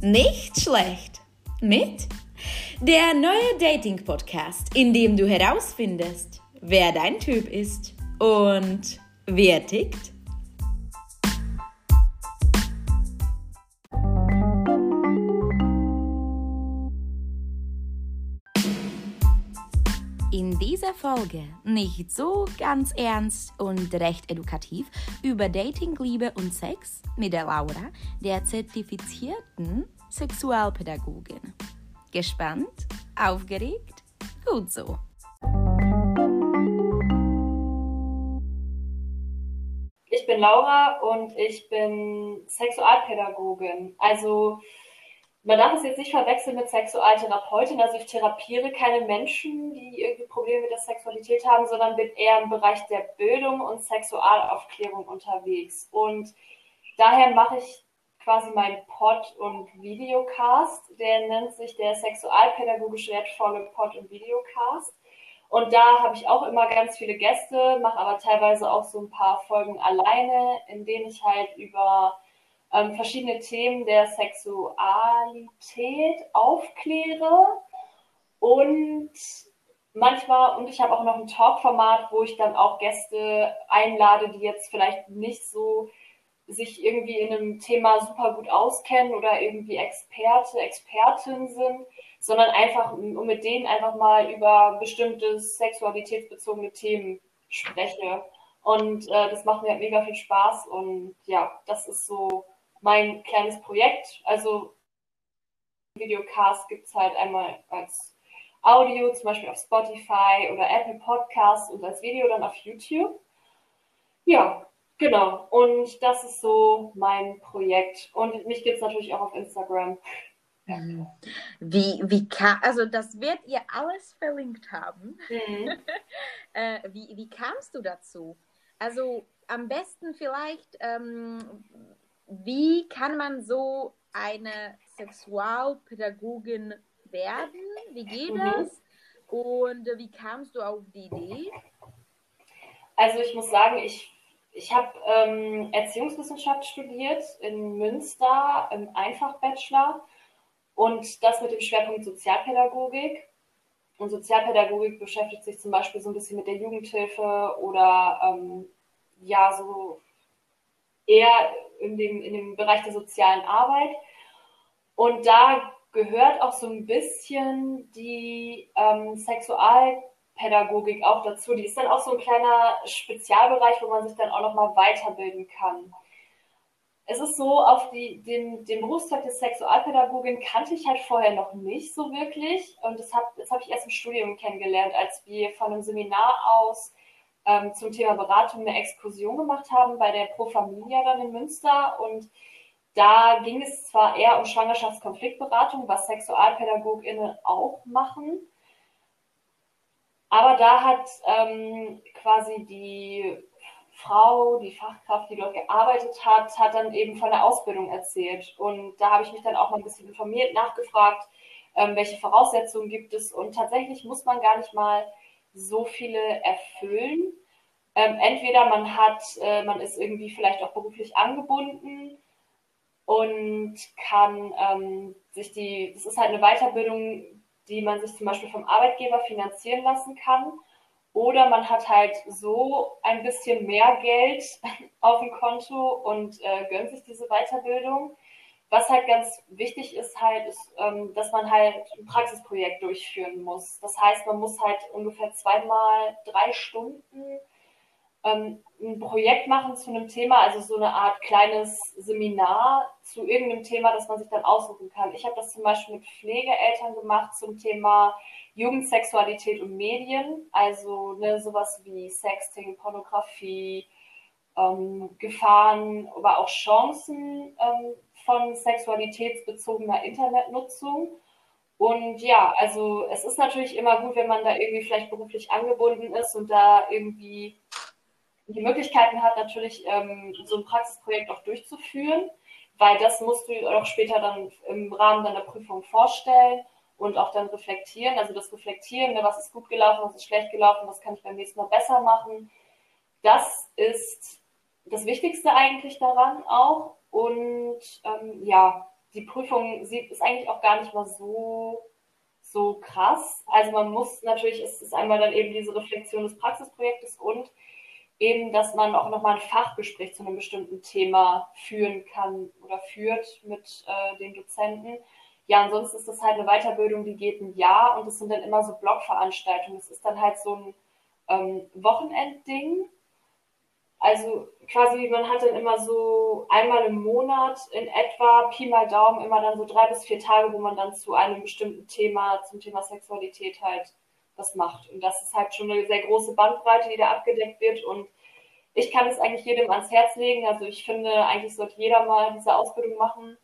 Nicht schlecht. Mit der neue Dating-Podcast, in dem du herausfindest, wer dein Typ ist und wer tickt. Dieser Folge nicht so ganz ernst und recht edukativ über Dating, Liebe und Sex mit der Laura, der zertifizierten Sexualpädagogin. Gespannt? Aufgeregt? Gut so. Ich bin Laura und ich bin Sexualpädagogin. Also man darf es jetzt nicht verwechseln mit Sexualtherapeutin. Also ich therapiere keine Menschen, die irgendwie Probleme mit der Sexualität haben, sondern bin eher im Bereich der Bildung und Sexualaufklärung unterwegs. Und daher mache ich quasi meinen Pod- und Videocast. Der nennt sich der sexualpädagogisch wertvolle Pod- und Videocast. Und da habe ich auch immer ganz viele Gäste, mache aber teilweise auch so ein paar Folgen alleine, in denen ich halt über ähm, verschiedene Themen der Sexualität aufkläre. Und manchmal, und ich habe auch noch ein Talkformat, wo ich dann auch Gäste einlade, die jetzt vielleicht nicht so sich irgendwie in einem Thema super gut auskennen oder irgendwie Experte, Expertin sind, sondern einfach, um mit denen einfach mal über bestimmte sexualitätsbezogene Themen spreche. Und äh, das macht mir halt mega viel Spaß und ja, das ist so mein kleines Projekt. Also Videocast gibt es halt einmal als Audio, zum Beispiel auf Spotify oder Apple Podcasts und als Video dann auf YouTube. Ja, Genau, und das ist so mein Projekt. Und mich gibt es natürlich auch auf Instagram. Wie, wie kam, also das wird ihr alles verlinkt haben. Mhm. äh, wie, wie kamst du dazu? Also am besten vielleicht, ähm, wie kann man so eine Sexualpädagogin werden? Wie geht mhm. das? Und äh, wie kamst du auf die Idee? Also ich muss sagen, ich ich habe ähm, Erziehungswissenschaft studiert in Münster im Einfach-Bachelor und das mit dem Schwerpunkt Sozialpädagogik. Und Sozialpädagogik beschäftigt sich zum Beispiel so ein bisschen mit der Jugendhilfe oder ähm, ja, so eher in dem, in dem Bereich der sozialen Arbeit. Und da gehört auch so ein bisschen die ähm, Sexual Pädagogik auch dazu. Die ist dann auch so ein kleiner Spezialbereich, wo man sich dann auch nochmal weiterbilden kann. Es ist so, auf die, den, den Berufszweig des Sexualpädagogin kannte ich halt vorher noch nicht so wirklich. Und das habe das hab ich erst im Studium kennengelernt, als wir von einem Seminar aus ähm, zum Thema Beratung eine Exkursion gemacht haben bei der Pro Familia dann in Münster. Und da ging es zwar eher um Schwangerschaftskonfliktberatung, was SexualpädagogInnen auch machen. Aber da hat ähm, quasi die Frau, die Fachkraft, die dort gearbeitet hat, hat dann eben von der Ausbildung erzählt. Und da habe ich mich dann auch mal ein bisschen informiert, nachgefragt, ähm, welche Voraussetzungen gibt es. Und tatsächlich muss man gar nicht mal so viele erfüllen. Ähm, entweder man hat, äh, man ist irgendwie vielleicht auch beruflich angebunden und kann ähm, sich die, das ist halt eine Weiterbildung, die man sich zum Beispiel vom Arbeitgeber finanzieren lassen kann. Oder man hat halt so ein bisschen mehr Geld auf dem Konto und äh, gönnt sich diese Weiterbildung. Was halt ganz wichtig ist halt, ist, ähm, dass man halt ein Praxisprojekt durchführen muss. Das heißt, man muss halt ungefähr zweimal drei Stunden ähm, ein Projekt machen zu einem Thema, also so eine Art kleines Seminar zu irgendeinem Thema, das man sich dann aussuchen kann. Ich habe das zum Beispiel mit Pflegeeltern gemacht zum Thema Jugendsexualität und Medien, also ne, sowas wie Sexting, Pornografie, ähm, Gefahren, aber auch Chancen ähm, von sexualitätsbezogener Internetnutzung. Und ja, also es ist natürlich immer gut, wenn man da irgendwie vielleicht beruflich angebunden ist und da irgendwie die Möglichkeiten hat, natürlich ähm, so ein Praxisprojekt auch durchzuführen, weil das musst du auch später dann im Rahmen deiner Prüfung vorstellen und auch dann reflektieren. Also das Reflektieren, ne, was ist gut gelaufen, was ist schlecht gelaufen, was kann ich beim nächsten Mal besser machen. Das ist das Wichtigste eigentlich daran auch. Und ähm, ja, die Prüfung sieht, ist eigentlich auch gar nicht mal so, so krass. Also man muss natürlich, es ist einmal dann eben diese Reflexion des Praxisprojektes und eben, dass man auch nochmal ein Fachgespräch zu einem bestimmten Thema führen kann oder führt mit äh, den Dozenten. Ja, ansonsten ist das halt eine Weiterbildung, die geht ein Jahr und es sind dann immer so Blogveranstaltungen. Es ist dann halt so ein ähm, Wochenendding. Also quasi, man hat dann immer so einmal im Monat in etwa, Pi mal Daumen, immer dann so drei bis vier Tage, wo man dann zu einem bestimmten Thema, zum Thema Sexualität halt was macht. Und das ist halt schon eine sehr große Bandbreite, die da abgedeckt wird. Und ich kann es eigentlich jedem ans Herz legen. Also ich finde, eigentlich sollte jeder mal diese Ausbildung machen.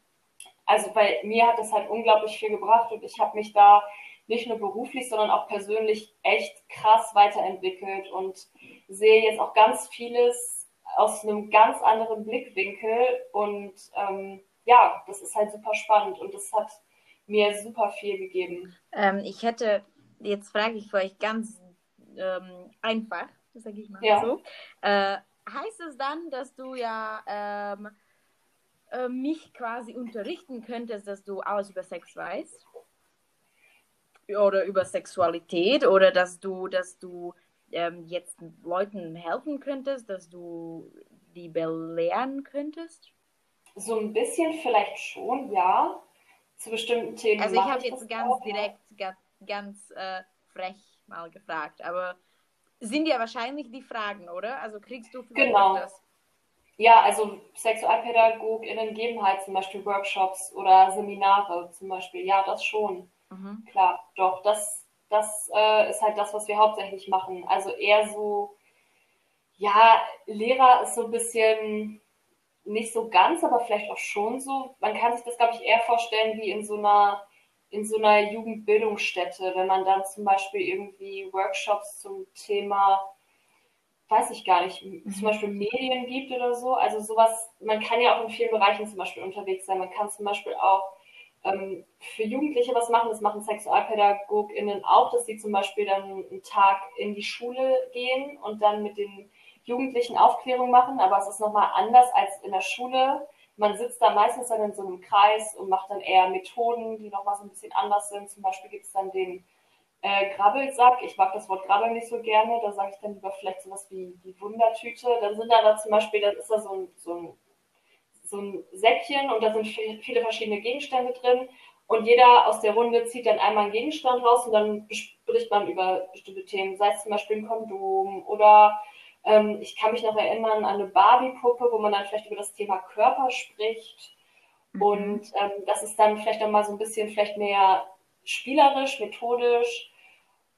Also bei mir hat das halt unglaublich viel gebracht und ich habe mich da nicht nur beruflich, sondern auch persönlich echt krass weiterentwickelt und sehe jetzt auch ganz vieles aus einem ganz anderen Blickwinkel. Und ähm, ja, das ist halt super spannend und das hat mir super viel gegeben. Ähm, ich hätte jetzt frage ich euch ganz ähm, einfach, das sage ich mal ja. so. Äh, heißt es dann, dass du ja ähm, äh, mich quasi unterrichten könntest, dass du alles über Sex weißt? Oder über Sexualität oder dass du, dass du ähm, jetzt Leuten helfen könntest, dass du die belehren könntest? So ein bisschen vielleicht schon, ja. Zu bestimmten Themen. Also ich habe jetzt ganz auch, direkt, ganz ganz äh, frech mal gefragt. Aber sind ja wahrscheinlich die Fragen, oder? Also kriegst du genau. das? Ja, also SexualpädagogInnen geben halt zum Beispiel Workshops oder Seminare zum Beispiel. Ja, das schon. Mhm. Klar, doch, das, das äh, ist halt das, was wir hauptsächlich machen. Also eher so, ja, Lehrer ist so ein bisschen nicht so ganz, aber vielleicht auch schon so. Man kann sich das, glaube ich, eher vorstellen wie in so einer in so einer Jugendbildungsstätte, wenn man dann zum Beispiel irgendwie Workshops zum Thema, weiß ich gar nicht, mhm. zum Beispiel Medien gibt oder so. Also sowas, man kann ja auch in vielen Bereichen zum Beispiel unterwegs sein. Man kann zum Beispiel auch ähm, für Jugendliche was machen. Das machen SexualpädagogInnen auch, dass sie zum Beispiel dann einen Tag in die Schule gehen und dann mit den Jugendlichen Aufklärung machen. Aber es ist nochmal anders als in der Schule man sitzt da meistens dann in so einem Kreis und macht dann eher Methoden, die nochmal so ein bisschen anders sind. Zum Beispiel gibt es dann den äh, Grabbelsack. Ich mag das Wort Grabbel nicht so gerne. Da sage ich dann lieber vielleicht sowas wie die Wundertüte. Dann sind da, da zum Beispiel, dann ist da so ein, so, ein, so ein Säckchen und da sind viele verschiedene Gegenstände drin. Und jeder aus der Runde zieht dann einmal einen Gegenstand raus und dann spricht man über bestimmte Themen, sei es zum Beispiel ein Kondom oder ähm, ich kann mich noch erinnern an eine Barbie-Puppe, wo man dann vielleicht über das Thema Körper spricht. Mhm. Und ähm, das ist dann vielleicht nochmal so ein bisschen vielleicht mehr spielerisch, methodisch.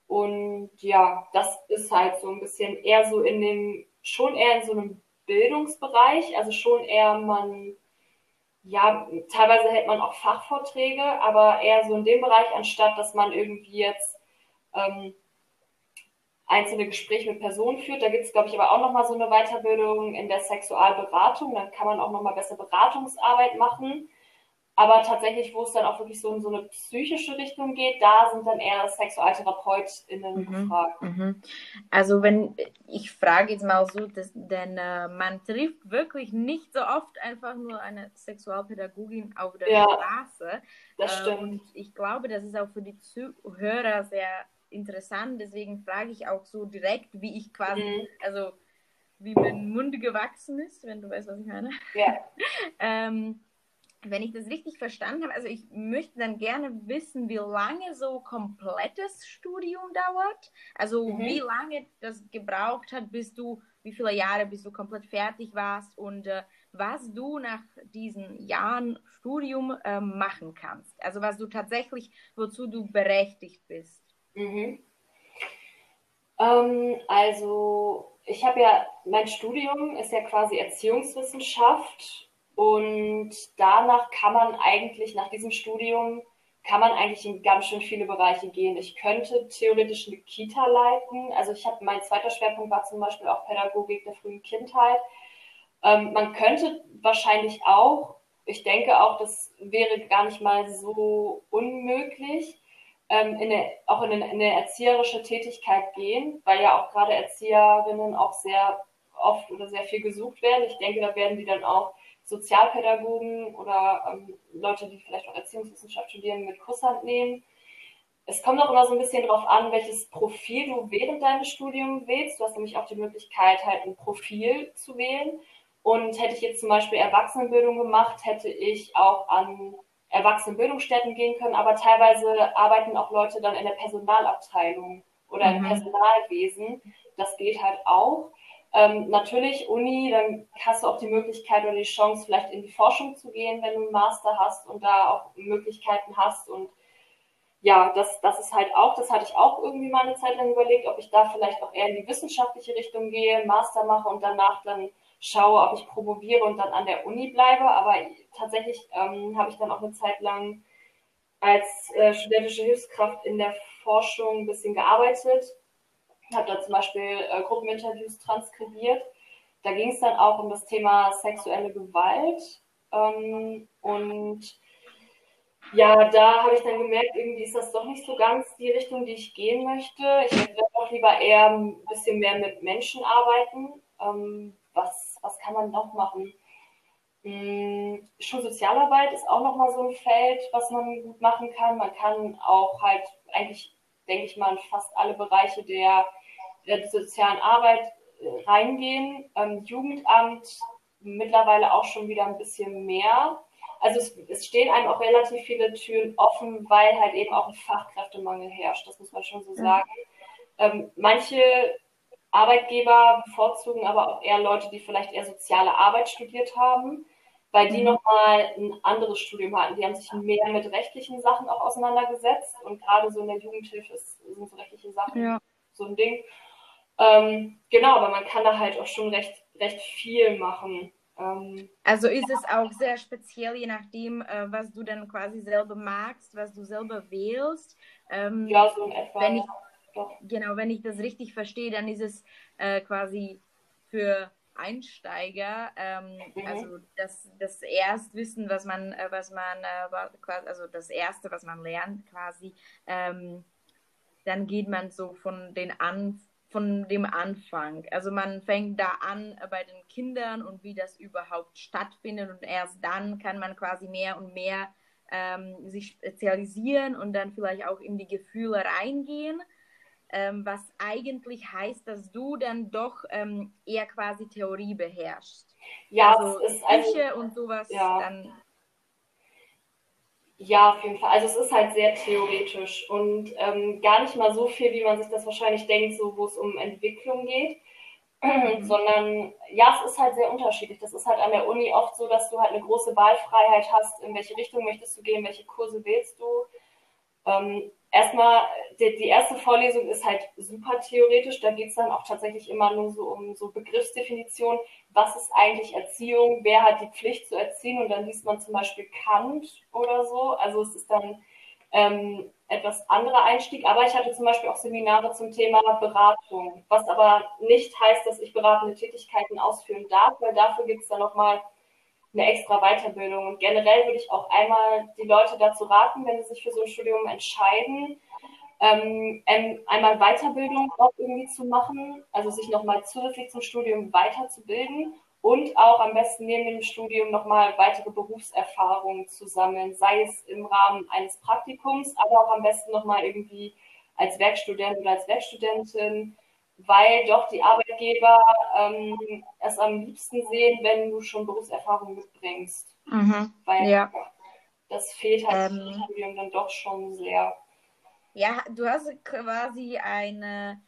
Und ja, das ist halt so ein bisschen eher so in dem, schon eher in so einem Bildungsbereich, also schon eher man, ja, teilweise hält man auch Fachvorträge, aber eher so in dem Bereich, anstatt dass man irgendwie jetzt ähm, einzelne Gespräche mit Personen führt. Da gibt es, glaube ich, aber auch nochmal so eine Weiterbildung in der Sexualberatung. Dann kann man auch nochmal besser Beratungsarbeit machen. Aber tatsächlich, wo es dann auch wirklich so in so eine psychische Richtung geht, da sind dann eher SexualtherapeutInnen mhm, gefragt. Mhm. Also wenn, ich frage jetzt mal so, dass, denn äh, man trifft wirklich nicht so oft einfach nur eine Sexualpädagogin auf der ja, Straße. Das stimmt. Äh, und ich glaube, das ist auch für die Zuhörer sehr interessant, deswegen frage ich auch so direkt, wie ich quasi, mhm. also wie mein Mund gewachsen ist, wenn du weißt, was ich meine. Ja. ähm, wenn ich das richtig verstanden habe, also ich möchte dann gerne wissen, wie lange so komplettes Studium dauert. Also mhm. wie lange das gebraucht hat, bis du, wie viele Jahre bis du komplett fertig warst und äh, was du nach diesen Jahren Studium äh, machen kannst. Also was du tatsächlich, wozu du berechtigt bist. Mhm. Ähm, also ich habe ja, mein Studium ist ja quasi Erziehungswissenschaft und danach kann man eigentlich, nach diesem Studium, kann man eigentlich in ganz schön viele Bereiche gehen. Ich könnte theoretisch eine Kita leiten. Also ich habe, mein zweiter Schwerpunkt war zum Beispiel auch Pädagogik der frühen Kindheit. Ähm, man könnte wahrscheinlich auch, ich denke auch, das wäre gar nicht mal so unmöglich, ähm, in eine, auch in eine, in eine erzieherische Tätigkeit gehen, weil ja auch gerade Erzieherinnen auch sehr oft oder sehr viel gesucht werden. Ich denke, da werden die dann auch Sozialpädagogen oder ähm, Leute, die vielleicht auch Erziehungswissenschaft studieren, mit Kusshand nehmen. Es kommt auch immer so ein bisschen darauf an, welches Profil du während deines Studiums wählst. Du hast nämlich auch die Möglichkeit, halt ein Profil zu wählen. Und hätte ich jetzt zum Beispiel Erwachsenenbildung gemacht, hätte ich auch an Erwachsenenbildungsstätten gehen können, aber teilweise arbeiten auch Leute dann in der Personalabteilung oder mhm. im Personalwesen. Das geht halt auch. Ähm, natürlich Uni, dann hast du auch die Möglichkeit oder die Chance, vielleicht in die Forschung zu gehen, wenn du einen Master hast und da auch Möglichkeiten hast. Und ja, das, das ist halt auch, das hatte ich auch irgendwie mal eine Zeit lang überlegt, ob ich da vielleicht auch eher in die wissenschaftliche Richtung gehe, Master mache und danach dann schaue, ob ich promoviere und dann an der Uni bleibe. Aber tatsächlich ähm, habe ich dann auch eine Zeit lang als äh, studentische Hilfskraft in der Forschung ein bisschen gearbeitet. Habe da zum Beispiel äh, Gruppeninterviews transkribiert. Da ging es dann auch um das Thema sexuelle Gewalt. Ähm, und ja, da habe ich dann gemerkt, irgendwie ist das doch nicht so ganz die Richtung, die ich gehen möchte. Ich möchte doch lieber eher ein bisschen mehr mit Menschen arbeiten. Ähm, was, was kann man noch machen? Hm, Schulsozialarbeit ist auch nochmal so ein Feld, was man gut machen kann. Man kann auch halt eigentlich, denke ich mal, in fast alle Bereiche der, der sozialen Arbeit äh, reingehen. Ähm, Jugendamt mittlerweile auch schon wieder ein bisschen mehr. Also es, es, stehen einem auch relativ viele Türen offen, weil halt eben auch ein Fachkräftemangel herrscht. Das muss man schon so sagen. Ähm, manche Arbeitgeber bevorzugen aber auch eher Leute, die vielleicht eher soziale Arbeit studiert haben, weil die mhm. nochmal ein anderes Studium hatten. Die haben sich mehr mit rechtlichen Sachen auch auseinandergesetzt und gerade so in der Jugendhilfe ist, sind so rechtliche Sachen ja. so ein Ding. Ähm, genau, aber man kann da halt auch schon recht, recht viel machen. Ähm, also ist es auch sehr speziell, je nachdem, äh, was du dann quasi selber magst, was du selber wählst. Ähm, ja, so in etwa. Wenn ich, Genau, wenn ich das richtig verstehe, dann ist es äh, quasi für Einsteiger, ähm, mhm. also das, das Erstwissen, was man, äh, was man, äh, also das Erste, was man lernt quasi, ähm, dann geht man so von den an, von dem Anfang. Also man fängt da an bei den Kindern und wie das überhaupt stattfindet und erst dann kann man quasi mehr und mehr ähm, sich spezialisieren und dann vielleicht auch in die Gefühle reingehen ähm, was eigentlich heißt, dass du dann doch ähm, eher quasi Theorie beherrschst. Ja, also es ist also, und sowas ja. dann. Ja, auf jeden Fall. Also es ist halt sehr theoretisch und ähm, gar nicht mal so viel, wie man sich das wahrscheinlich denkt, so wo es um Entwicklung geht. Mhm. sondern ja, es ist halt sehr unterschiedlich. Das ist halt an der Uni oft so, dass du halt eine große Wahlfreiheit hast, in welche Richtung möchtest du gehen, welche Kurse wählst du. Ähm, erstmal, die, die, erste Vorlesung ist halt super theoretisch. Da geht es dann auch tatsächlich immer nur so um so Begriffsdefinition. Was ist eigentlich Erziehung? Wer hat die Pflicht zu erziehen? Und dann liest man zum Beispiel Kant oder so. Also es ist dann ähm, etwas anderer Einstieg. Aber ich hatte zum Beispiel auch Seminare zum Thema Beratung, was aber nicht heißt, dass ich beratende Tätigkeiten ausführen darf, weil dafür gibt es dann nochmal eine extra Weiterbildung. Und generell würde ich auch einmal die Leute dazu raten, wenn sie sich für so ein Studium entscheiden, ähm, einmal Weiterbildung auch irgendwie zu machen, also sich nochmal zusätzlich zum Studium weiterzubilden und auch am besten neben dem Studium nochmal weitere Berufserfahrungen zu sammeln, sei es im Rahmen eines Praktikums, aber auch am besten nochmal irgendwie als Werkstudent oder als Werkstudentin weil doch die Arbeitgeber ähm, es am liebsten sehen, wenn du schon Berufserfahrung mitbringst. Mhm. Weil ja. das fehlt halt ähm, im Studium dann doch schon sehr. Ja, du hast quasi eine,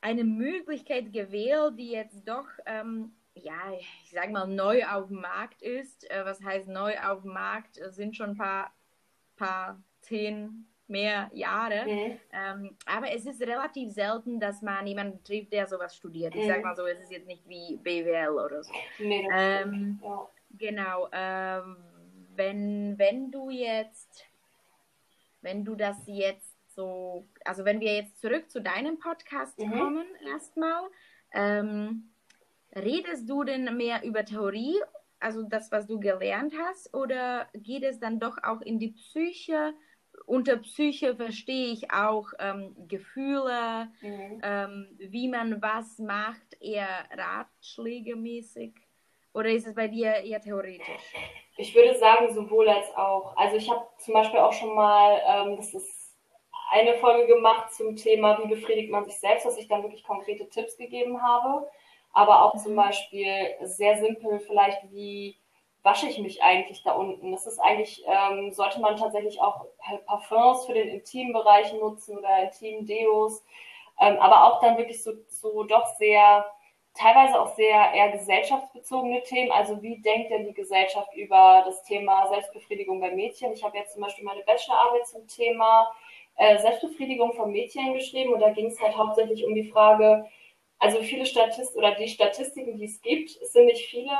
eine Möglichkeit gewählt, die jetzt doch, ähm, ja, ich sag mal, neu auf dem Markt ist. Äh, was heißt neu auf dem Markt? Es sind schon ein paar, paar zehn mehr Jahre. Mhm. Ähm, aber es ist relativ selten, dass man jemanden trifft, der sowas studiert. Ich mhm. sag mal so, es ist jetzt nicht wie BWL oder so. Nee, ähm, ja. Genau. Ähm, wenn, wenn du jetzt, wenn du das jetzt so, also wenn wir jetzt zurück zu deinem Podcast mhm. kommen, erstmal, ähm, redest du denn mehr über Theorie, also das, was du gelernt hast, oder geht es dann doch auch in die Psyche? Unter Psyche verstehe ich auch ähm, Gefühle, mhm. ähm, wie man was macht, eher ratschlägemäßig. Oder ist es bei dir eher theoretisch? Ich würde sagen, sowohl als auch. Also ich habe zum Beispiel auch schon mal, ähm, das ist eine Folge gemacht zum Thema, wie befriedigt man sich selbst, dass ich dann wirklich konkrete Tipps gegeben habe. Aber auch zum mhm. Beispiel sehr simpel vielleicht, wie wasche ich mich eigentlich da unten? Das ist eigentlich, ähm, sollte man tatsächlich auch Parfums für den Intimbereich nutzen oder Intim-Deos, ähm, aber auch dann wirklich so, so doch sehr, teilweise auch sehr eher gesellschaftsbezogene Themen. Also wie denkt denn die Gesellschaft über das Thema Selbstbefriedigung bei Mädchen? Ich habe jetzt zum Beispiel meine Bachelorarbeit zum Thema äh, Selbstbefriedigung von Mädchen geschrieben und da ging es halt hauptsächlich um die Frage, also viele Statisten oder die Statistiken, die es gibt, es sind nicht viele,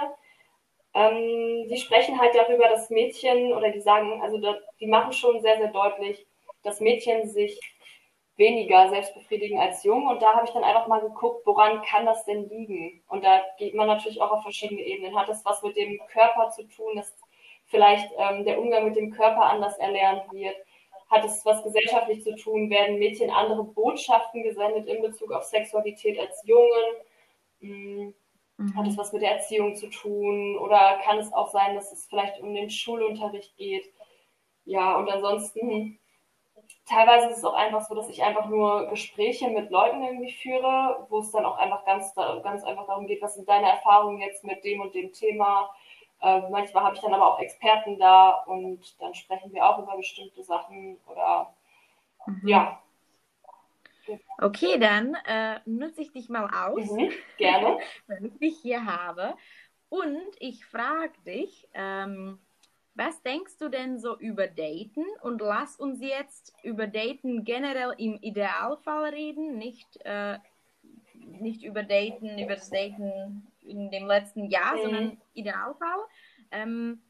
ähm, die sprechen halt darüber, dass Mädchen oder die sagen, also die machen schon sehr, sehr deutlich, dass Mädchen sich weniger selbst befriedigen als Jungen. Und da habe ich dann einfach mal geguckt, woran kann das denn liegen? Und da geht man natürlich auch auf verschiedene Ebenen. Hat das was mit dem Körper zu tun, dass vielleicht ähm, der Umgang mit dem Körper anders erlernt wird? Hat es was gesellschaftlich zu tun? Werden Mädchen andere Botschaften gesendet in Bezug auf Sexualität als Jungen? Hm Mhm. Hat es was mit der Erziehung zu tun? Oder kann es auch sein, dass es vielleicht um den Schulunterricht geht? Ja, und ansonsten, teilweise ist es auch einfach so, dass ich einfach nur Gespräche mit Leuten irgendwie führe, wo es dann auch einfach ganz, ganz einfach darum geht, was sind deine Erfahrungen jetzt mit dem und dem Thema? Äh, manchmal habe ich dann aber auch Experten da und dann sprechen wir auch über bestimmte Sachen oder mhm. ja, Okay, dann äh, nutze ich dich mal aus. Mhm, gerne. wenn ich dich hier habe. Und ich frage dich, ähm, was denkst du denn so über Daten? Und lass uns jetzt über Daten generell im Idealfall reden, nicht, äh, nicht über Daten, über das Daten in dem letzten Jahr, mhm. sondern Idealfall. Ähm,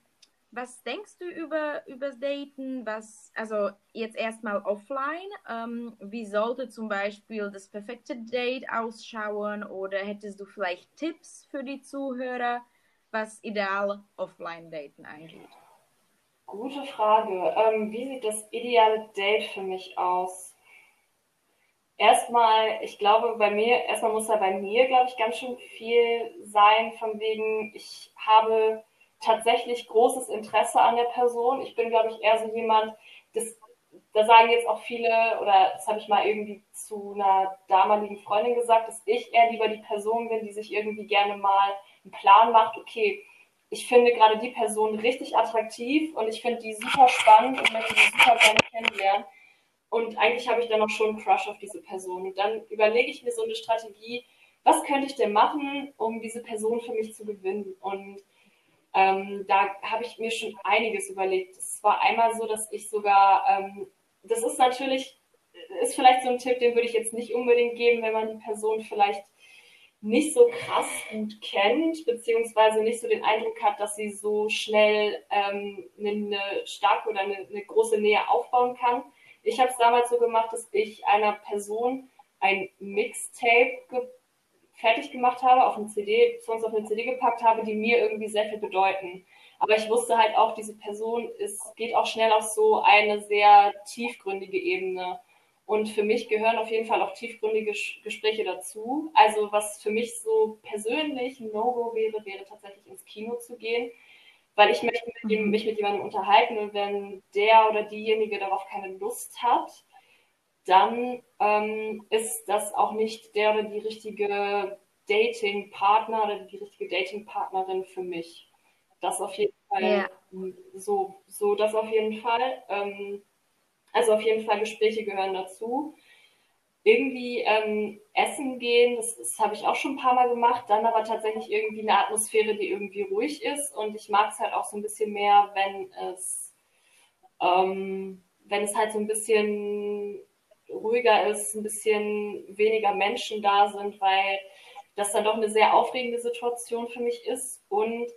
was denkst du über, über das Daten? Was, also jetzt erstmal offline. Ähm, wie sollte zum Beispiel das perfekte Date ausschauen? Oder hättest du vielleicht Tipps für die Zuhörer, was ideal Offline-Daten angeht? Gute Frage. Ähm, wie sieht das ideale Date für mich aus? Erstmal, ich glaube, bei mir, erstmal muss da bei mir, glaube ich, ganz schön viel sein, von wegen, ich habe tatsächlich großes Interesse an der Person. Ich bin, glaube ich, eher so jemand, das, da sagen jetzt auch viele, oder das habe ich mal irgendwie zu einer damaligen Freundin gesagt, dass ich eher lieber die Person bin, die sich irgendwie gerne mal einen Plan macht, okay, ich finde gerade die Person richtig attraktiv und ich finde die super spannend und möchte die super gerne kennenlernen. Und eigentlich habe ich dann auch schon einen Crush auf diese Person. Und dann überlege ich mir so eine Strategie, was könnte ich denn machen, um diese Person für mich zu gewinnen? Und ähm, da habe ich mir schon einiges überlegt. Es war einmal so, dass ich sogar, ähm, das ist natürlich, ist vielleicht so ein Tipp, den würde ich jetzt nicht unbedingt geben, wenn man die Person vielleicht nicht so krass gut kennt, beziehungsweise nicht so den Eindruck hat, dass sie so schnell ähm, eine starke oder eine, eine große Nähe aufbauen kann. Ich habe es damals so gemacht, dass ich einer Person ein Mixtape fertig gemacht habe, auf eine CD, sonst auf eine CD gepackt habe, die mir irgendwie sehr viel bedeuten. Aber ich wusste halt auch, diese Person ist, geht auch schnell auf so eine sehr tiefgründige Ebene. Und für mich gehören auf jeden Fall auch tiefgründige Gespräche dazu. Also was für mich so persönlich ein No-Go wäre, wäre tatsächlich ins Kino zu gehen, weil ich möchte mit ihm, mich mit jemandem unterhalten und wenn der oder diejenige darauf keine Lust hat, dann ähm, ist das auch nicht der oder die richtige Dating-Partner oder die richtige Dating-Partnerin für mich. Das auf jeden Fall ja. so, so das auf jeden Fall. Ähm, also auf jeden Fall Gespräche gehören dazu. Irgendwie ähm, essen gehen, das, das habe ich auch schon ein paar Mal gemacht, dann aber tatsächlich irgendwie eine Atmosphäre, die irgendwie ruhig ist. Und ich mag es halt auch so ein bisschen mehr, wenn es, ähm, wenn es halt so ein bisschen ruhiger ist, ein bisschen weniger Menschen da sind, weil das dann doch eine sehr aufregende Situation für mich ist. Und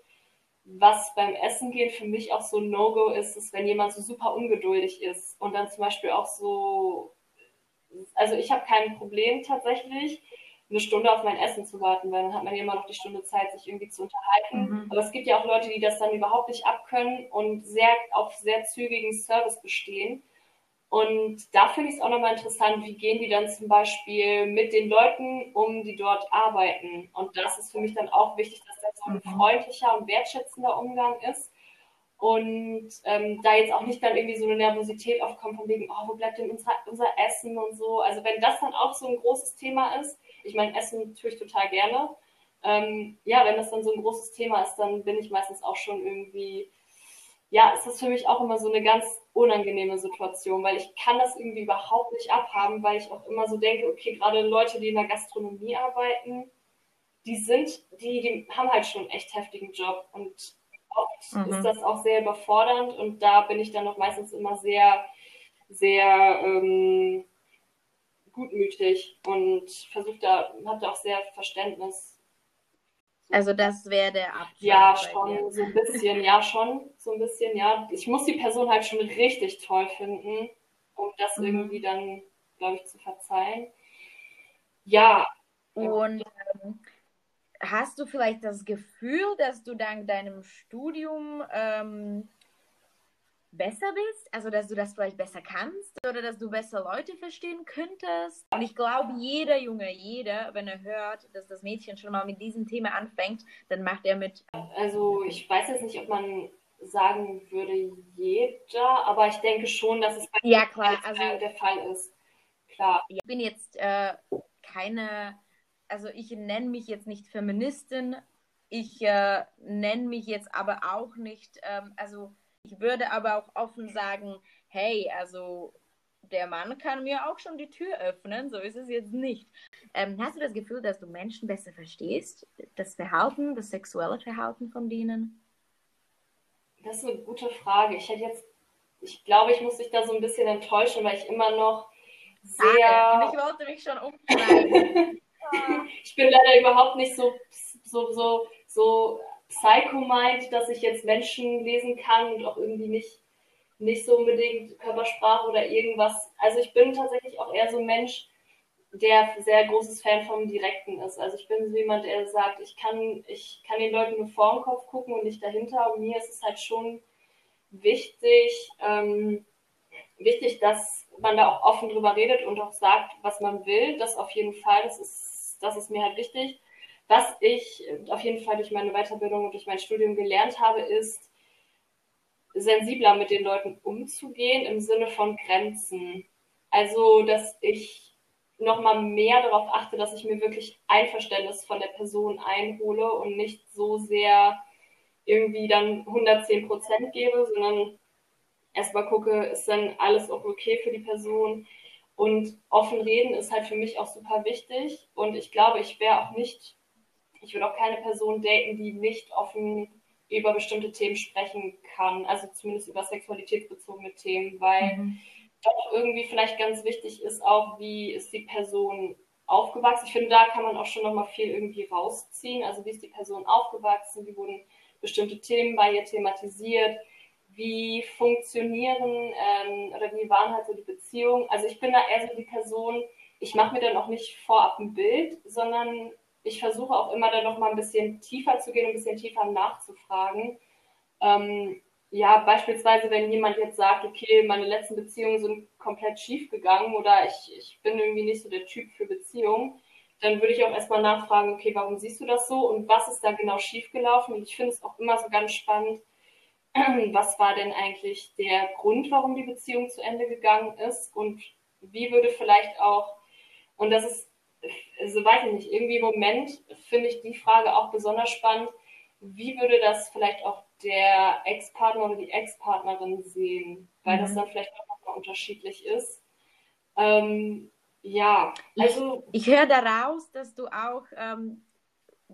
was beim Essen gehen für mich auch so ein No-Go ist, ist, wenn jemand so super ungeduldig ist und dann zum Beispiel auch so, also ich habe kein Problem tatsächlich, eine Stunde auf mein Essen zu warten, weil dann hat man ja immer noch die Stunde Zeit, sich irgendwie zu unterhalten. Mhm. Aber es gibt ja auch Leute, die das dann überhaupt nicht abkönnen und sehr auf sehr zügigen Service bestehen. Und da finde ich es auch nochmal interessant, wie gehen die dann zum Beispiel mit den Leuten um, die dort arbeiten. Und das ist für mich dann auch wichtig, dass das so ein mhm. freundlicher und wertschätzender Umgang ist. Und ähm, da jetzt auch nicht dann irgendwie so eine Nervosität aufkommt von wegen, oh, wo bleibt denn unser, unser Essen und so. Also wenn das dann auch so ein großes Thema ist, ich meine, Essen tue ich total gerne. Ähm, ja, wenn das dann so ein großes Thema ist, dann bin ich meistens auch schon irgendwie, ja, ist das für mich auch immer so eine ganz unangenehme Situation, weil ich kann das irgendwie überhaupt nicht abhaben, weil ich auch immer so denke, okay, gerade Leute, die in der Gastronomie arbeiten, die sind, die, die haben halt schon einen echt heftigen Job und oft mhm. ist das auch sehr überfordernd und da bin ich dann noch meistens immer sehr, sehr ähm, gutmütig und versuche da, habe da auch sehr Verständnis also das wäre der Abschluss. Ja, schon so ein bisschen, ja schon so ein bisschen, ja. Ich muss die Person halt schon richtig toll finden, um das mhm. irgendwie dann, glaube ich, zu verzeihen. Ja. Und ähm, hast du vielleicht das Gefühl, dass du dank deinem Studium ähm, besser bist, also dass du das vielleicht besser kannst oder dass du besser Leute verstehen könntest. Und ich glaube, jeder Junge, jeder, wenn er hört, dass das Mädchen schon mal mit diesem Thema anfängt, dann macht er mit. Also ich weiß jetzt nicht, ob man sagen würde jeder, aber ich denke schon, dass es bei ja, klar, also, der Fall ist. Klar. Ich bin jetzt äh, keine, also ich nenne mich jetzt nicht Feministin, ich äh, nenne mich jetzt aber auch nicht, ähm, also ich würde aber auch offen sagen, hey, also der Mann kann mir auch schon die Tür öffnen, so ist es jetzt nicht. Ähm, hast du das Gefühl, dass du Menschen besser verstehst? Das Verhalten, das sexuelle Verhalten von denen? Das ist eine gute Frage. Ich hätte jetzt, ich glaube, ich muss dich da so ein bisschen enttäuschen, weil ich immer noch sehr. Ah, ich wollte mich schon umschreiben. ich bin leider überhaupt nicht so, so, so, so Psycho meint, dass ich jetzt Menschen lesen kann und auch irgendwie nicht, nicht so unbedingt Körpersprache oder irgendwas. Also ich bin tatsächlich auch eher so ein Mensch, der sehr großes Fan vom Direkten ist. Also ich bin so jemand, der sagt, ich kann, ich kann den Leuten nur vor den Kopf gucken und nicht dahinter. Und mir ist es halt schon wichtig, ähm, wichtig, dass man da auch offen drüber redet und auch sagt, was man will. Das auf jeden Fall, das ist, das ist mir halt wichtig. Was ich auf jeden Fall durch meine Weiterbildung und durch mein Studium gelernt habe, ist, sensibler mit den Leuten umzugehen im Sinne von Grenzen. Also, dass ich nochmal mehr darauf achte, dass ich mir wirklich Einverständnis von der Person einhole und nicht so sehr irgendwie dann 110 Prozent gebe, sondern erstmal gucke, ist dann alles auch okay für die Person. Und offen reden ist halt für mich auch super wichtig. Und ich glaube, ich wäre auch nicht ich will auch keine Person daten, die nicht offen über bestimmte Themen sprechen kann, also zumindest über sexualitätsbezogene Themen, weil mhm. doch irgendwie vielleicht ganz wichtig ist auch, wie ist die Person aufgewachsen. Ich finde, da kann man auch schon nochmal viel irgendwie rausziehen. Also wie ist die Person aufgewachsen, wie wurden bestimmte Themen bei ihr thematisiert, wie funktionieren ähm, oder wie waren halt so die Beziehungen. Also ich bin da eher so die Person, ich mache mir dann auch nicht vorab ein Bild, sondern ich versuche auch immer dann noch mal ein bisschen tiefer zu gehen, ein bisschen tiefer nachzufragen. Ähm, ja, beispielsweise, wenn jemand jetzt sagt, okay, meine letzten Beziehungen sind komplett schief gegangen oder ich, ich bin irgendwie nicht so der Typ für Beziehungen, dann würde ich auch erstmal nachfragen, okay, warum siehst du das so und was ist da genau schiefgelaufen? Und ich finde es auch immer so ganz spannend, was war denn eigentlich der Grund, warum die Beziehung zu Ende gegangen ist und wie würde vielleicht auch, und das ist also weiß ich nicht, irgendwie im Moment finde ich die Frage auch besonders spannend. Wie würde das vielleicht auch der Ex-Partner oder die Ex-Partnerin sehen? Weil mhm. das dann vielleicht auch nochmal unterschiedlich ist. Ähm, ja, also. Ich, ich höre daraus, dass du auch ähm,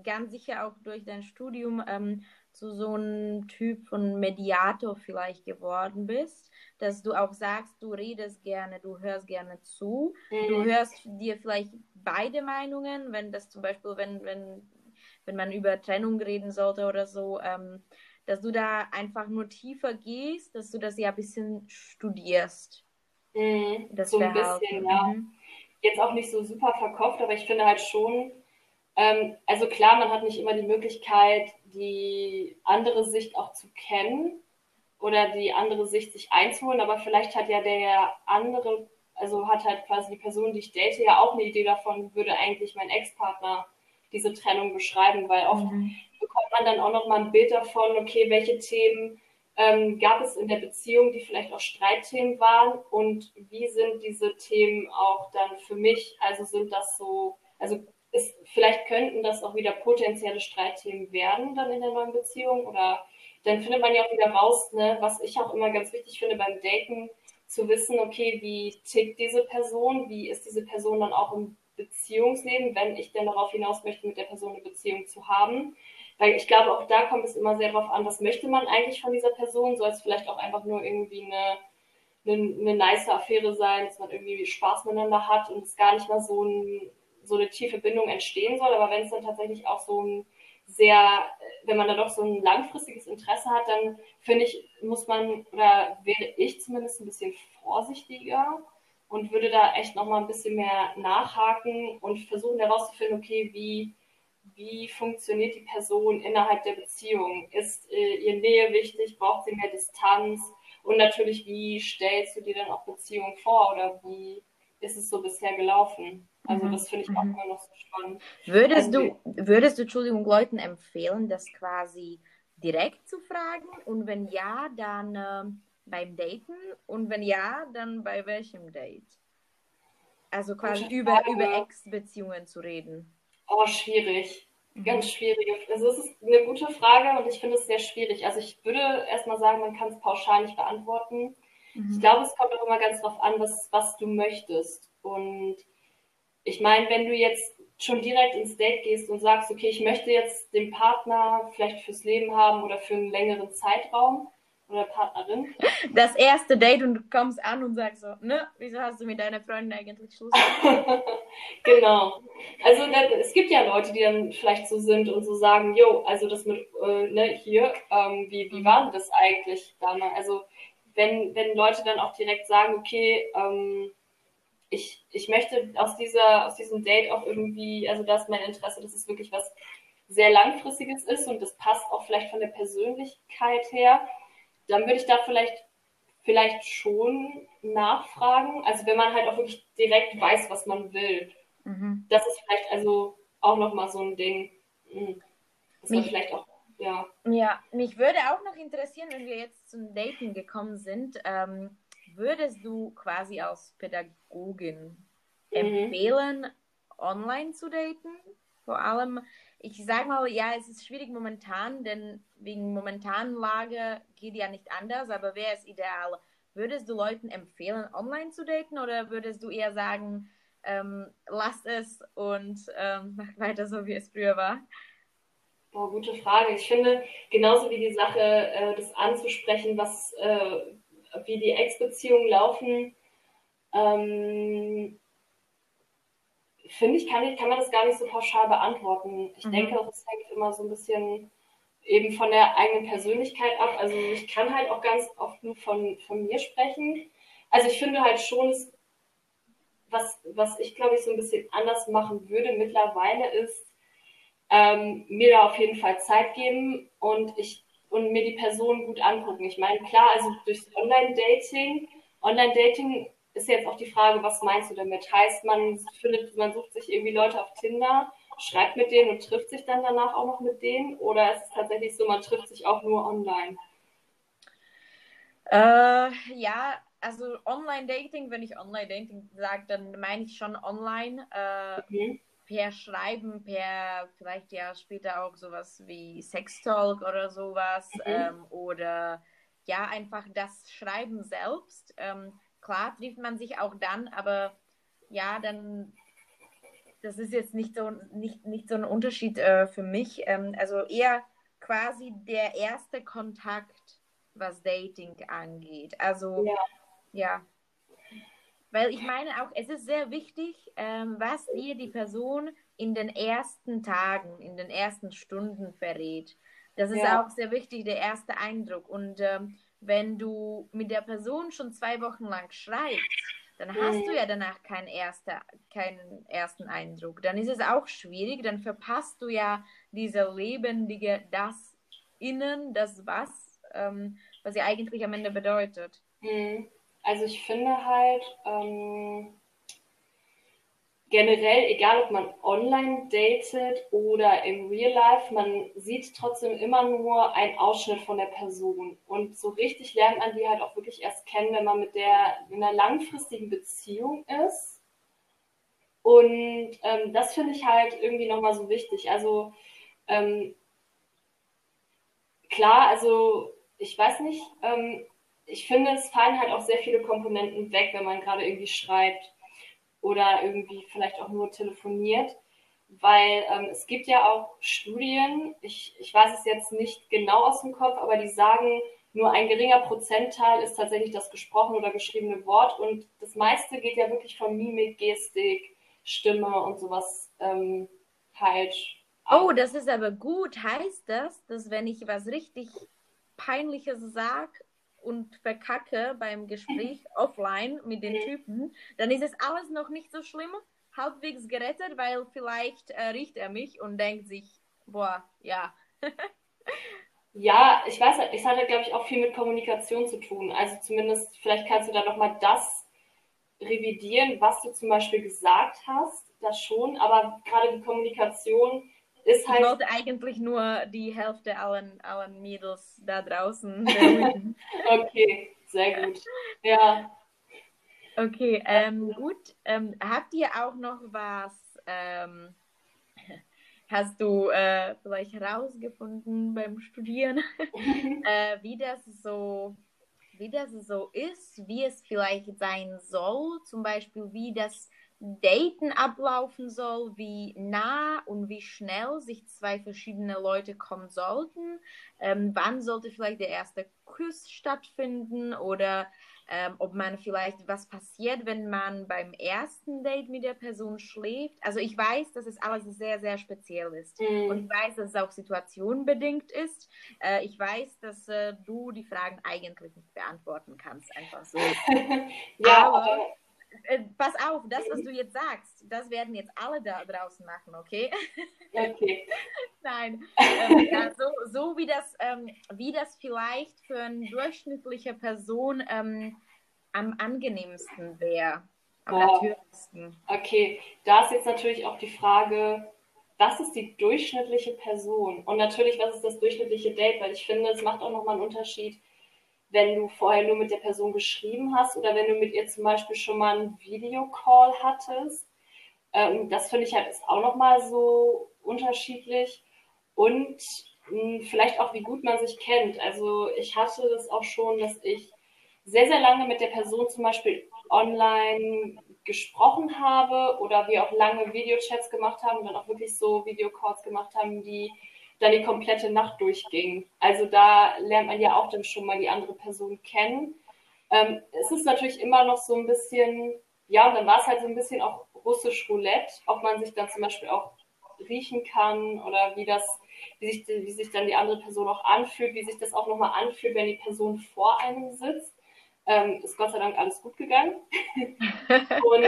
ganz sicher auch durch dein Studium ähm, zu so einem Typ von Mediator vielleicht geworden bist, dass du auch sagst, du redest gerne, du hörst gerne zu, mhm. du hörst dir vielleicht beide Meinungen, wenn das zum Beispiel, wenn, wenn, wenn man über Trennung reden sollte oder so, ähm, dass du da einfach nur tiefer gehst, dass du das ja ein bisschen studierst. Mhm, das so ein bisschen, ja. Mhm. Jetzt auch nicht so super verkauft, aber ich finde halt schon, ähm, also klar, man hat nicht immer die Möglichkeit, die andere Sicht auch zu kennen. oder die andere Sicht sich einzuholen, aber vielleicht hat ja der andere, also hat halt quasi die Person, die ich date, ja auch eine Idee davon, würde eigentlich mein Ex-Partner diese Trennung beschreiben, weil oft mhm. bekommt man dann auch noch mal ein Bild davon, okay, welche Themen ähm, gab es in der Beziehung, die vielleicht auch Streitthemen waren und wie sind diese Themen auch dann für mich, also sind das so, also ist, vielleicht könnten das auch wieder potenzielle Streitthemen werden dann in der neuen Beziehung oder dann findet man ja auch wieder raus, ne, was ich auch immer ganz wichtig finde beim Daten, zu wissen, okay, wie tickt diese Person, wie ist diese Person dann auch im Beziehungsleben, wenn ich denn darauf hinaus möchte, mit der Person eine Beziehung zu haben. Weil ich glaube, auch da kommt es immer sehr darauf an, was möchte man eigentlich von dieser Person? Soll es vielleicht auch einfach nur irgendwie eine, eine, eine nice Affäre sein, dass man irgendwie Spaß miteinander hat und es gar nicht mal so, ein, so eine tiefe Bindung entstehen soll. Aber wenn es dann tatsächlich auch so ein sehr, wenn man da doch so ein langfristiges Interesse hat, dann finde ich, muss man, oder wäre ich zumindest ein bisschen vorsichtiger und würde da echt nochmal ein bisschen mehr nachhaken und versuchen herauszufinden, okay, wie, wie funktioniert die Person innerhalb der Beziehung? Ist äh, ihr Nähe wichtig? Braucht sie mehr Distanz? Und natürlich, wie stellst du dir dann auch Beziehungen vor oder wie ist es so bisher gelaufen? Also mhm. das finde ich auch mhm. immer noch so spannend. Würdest also, du, würdest du, Entschuldigung, Leuten empfehlen, das quasi direkt zu fragen? Und wenn ja, dann äh, beim Daten? Und wenn ja, dann bei welchem Date? Also quasi über, über Ex-Beziehungen zu reden. Oh, schwierig. Mhm. Ganz schwierig. Also es ist eine gute Frage und ich finde es sehr schwierig. Also ich würde erstmal sagen, man kann es pauschal nicht beantworten. Mhm. Ich glaube, es kommt auch immer ganz drauf an, was, was du möchtest. Und ich meine, wenn du jetzt schon direkt ins Date gehst und sagst, okay, ich möchte jetzt den Partner vielleicht fürs Leben haben oder für einen längeren Zeitraum oder Partnerin. Das erste Date und du kommst an und sagst so, ne, wieso hast du mit deiner Freundin eigentlich Schluss genau. Also es gibt ja Leute, die dann vielleicht so sind und so sagen, jo, also das mit, äh, ne, hier, ähm, wie, wie war denn das eigentlich damals? Also wenn, wenn Leute dann auch direkt sagen, okay, ähm, ich, ich möchte aus, dieser, aus diesem Date auch irgendwie, also das ist mein Interesse, dass es wirklich was sehr langfristiges ist und das passt auch vielleicht von der Persönlichkeit her, dann würde ich da vielleicht, vielleicht schon nachfragen. Also wenn man halt auch wirklich direkt weiß, was man will. Mhm. Das ist vielleicht also auch nochmal so ein Ding. Hm, dass man vielleicht auch ja. Ja, mich würde auch noch interessieren, wenn wir jetzt zum Dating gekommen sind, ähm, würdest du quasi als Pädagogin mhm. empfehlen, online zu daten? Vor allem, ich sage mal, ja, es ist schwierig momentan, denn wegen momentanen Lage geht ja nicht anders, aber wäre es ideal? Würdest du Leuten empfehlen, online zu daten oder würdest du eher sagen, ähm, lasst es und ähm, macht weiter so, wie es früher war? Boah, gute Frage. Ich finde, genauso wie die Sache, äh, das anzusprechen, was, äh, wie die Ex-Beziehungen laufen, ähm, finde ich kann, ich, kann man das gar nicht so pauschal beantworten. Ich mhm. denke, das hängt immer so ein bisschen eben von der eigenen Persönlichkeit ab. Also ich kann halt auch ganz oft nur von, von mir sprechen. Also ich finde halt schon, was, was ich glaube ich so ein bisschen anders machen würde mittlerweile ist, ähm, mir da auf jeden Fall Zeit geben und ich und mir die Person gut angucken. Ich meine, klar, also durchs Online-Dating, Online-Dating ist jetzt auch die Frage, was meinst du damit? Heißt, man findet, man sucht sich irgendwie Leute auf Tinder, schreibt mit denen und trifft sich dann danach auch noch mit denen? Oder ist es tatsächlich so, man trifft sich auch nur online? Äh, ja, also Online-Dating, wenn ich Online-Dating sage, dann meine ich schon online. Äh, mhm. Per Schreiben, per vielleicht ja später auch sowas wie Sextalk oder sowas. Mhm. Ähm, oder ja, einfach das Schreiben selbst. Ähm, klar trifft man sich auch dann, aber ja, dann, das ist jetzt nicht so, nicht, nicht so ein Unterschied äh, für mich. Ähm, also eher quasi der erste Kontakt, was Dating angeht. Also, ja. ja. Weil ich meine auch, es ist sehr wichtig, ähm, was dir die Person in den ersten Tagen, in den ersten Stunden verrät. Das ist ja. auch sehr wichtig, der erste Eindruck. Und ähm, wenn du mit der Person schon zwei Wochen lang schreibst, dann hast mhm. du ja danach keinen, erster, keinen ersten Eindruck. Dann ist es auch schwierig, dann verpasst du ja diese lebendige, das Innen, das Was, ähm, was sie eigentlich am Ende bedeutet. Mhm. Also ich finde halt ähm, generell, egal ob man online datet oder im Real Life, man sieht trotzdem immer nur einen Ausschnitt von der Person. Und so richtig lernt man die halt auch wirklich erst kennen, wenn man mit der in einer langfristigen Beziehung ist. Und ähm, das finde ich halt irgendwie nochmal so wichtig. Also ähm, klar, also ich weiß nicht, ähm, ich finde, es fallen halt auch sehr viele Komponenten weg, wenn man gerade irgendwie schreibt oder irgendwie vielleicht auch nur telefoniert. Weil ähm, es gibt ja auch Studien, ich, ich weiß es jetzt nicht genau aus dem Kopf, aber die sagen, nur ein geringer Prozentteil ist tatsächlich das gesprochene oder geschriebene Wort und das meiste geht ja wirklich von Mimik, Gestik, Stimme und sowas ähm, halt. Oh, das ist aber gut. Heißt das, dass wenn ich was richtig Peinliches sage und verkacke beim Gespräch offline mit den Typen, dann ist es alles noch nicht so schlimm, halbwegs gerettet, weil vielleicht äh, riecht er mich und denkt sich, boah, ja. ja, ich weiß, es hat ja, glaube ich, auch viel mit Kommunikation zu tun. Also zumindest, vielleicht kannst du da nochmal das revidieren, was du zum Beispiel gesagt hast, das schon, aber gerade die Kommunikation ist halt. Ich wollte eigentlich nur die Hälfte allen, allen Mädels da draußen okay, sehr gut. Ja. Okay, ähm, gut. Ähm, habt ihr auch noch was, ähm, hast du äh, vielleicht herausgefunden beim Studieren, äh, wie das so wie das so ist, wie es vielleicht sein soll, zum Beispiel wie das Daten ablaufen soll, wie nah und wie schnell sich zwei verschiedene Leute kommen sollten, ähm, wann sollte vielleicht der erste Kuss stattfinden oder ähm, ob man vielleicht, was passiert, wenn man beim ersten Date mit der Person schläft. Also ich weiß, dass es alles sehr, sehr speziell ist. Mhm. Und ich weiß, dass es auch situationenbedingt ist. Äh, ich weiß, dass äh, du die Fragen eigentlich nicht beantworten kannst, einfach so. ja, aber äh, pass auf, das, was du jetzt sagst, das werden jetzt alle da draußen machen, okay? Okay. Nein, ähm, ja, so, so wie, das, ähm, wie das vielleicht für eine durchschnittliche Person ähm, am angenehmsten wäre, am wow. natürlichsten. Okay, da ist jetzt natürlich auch die Frage, was ist die durchschnittliche Person? Und natürlich, was ist das durchschnittliche Date? Weil ich finde, es macht auch nochmal einen Unterschied, wenn du vorher nur mit der Person geschrieben hast oder wenn du mit ihr zum Beispiel schon mal einen Videocall hattest. Ähm, das finde ich halt ist auch nochmal so unterschiedlich. Und mh, hm, vielleicht auch, wie gut man sich kennt. Also ich hatte das auch schon, dass ich sehr, sehr lange mit der Person zum Beispiel online gesprochen habe oder wir auch lange Videochats gemacht haben und dann auch wirklich so Videocalls gemacht haben, die dann die komplette Nacht durchging. Also da lernt man ja auch dann schon mal die andere Person kennen. Ähm, es ist natürlich immer noch so ein bisschen, ja, und dann war es halt so ein bisschen auch russisch Roulette, ob man sich dann zum Beispiel auch riechen kann oder wie das, wie sich, wie sich dann die andere Person auch anfühlt, wie sich das auch nochmal anfühlt, wenn die Person vor einem sitzt. Ähm, ist Gott sei Dank alles gut gegangen. und,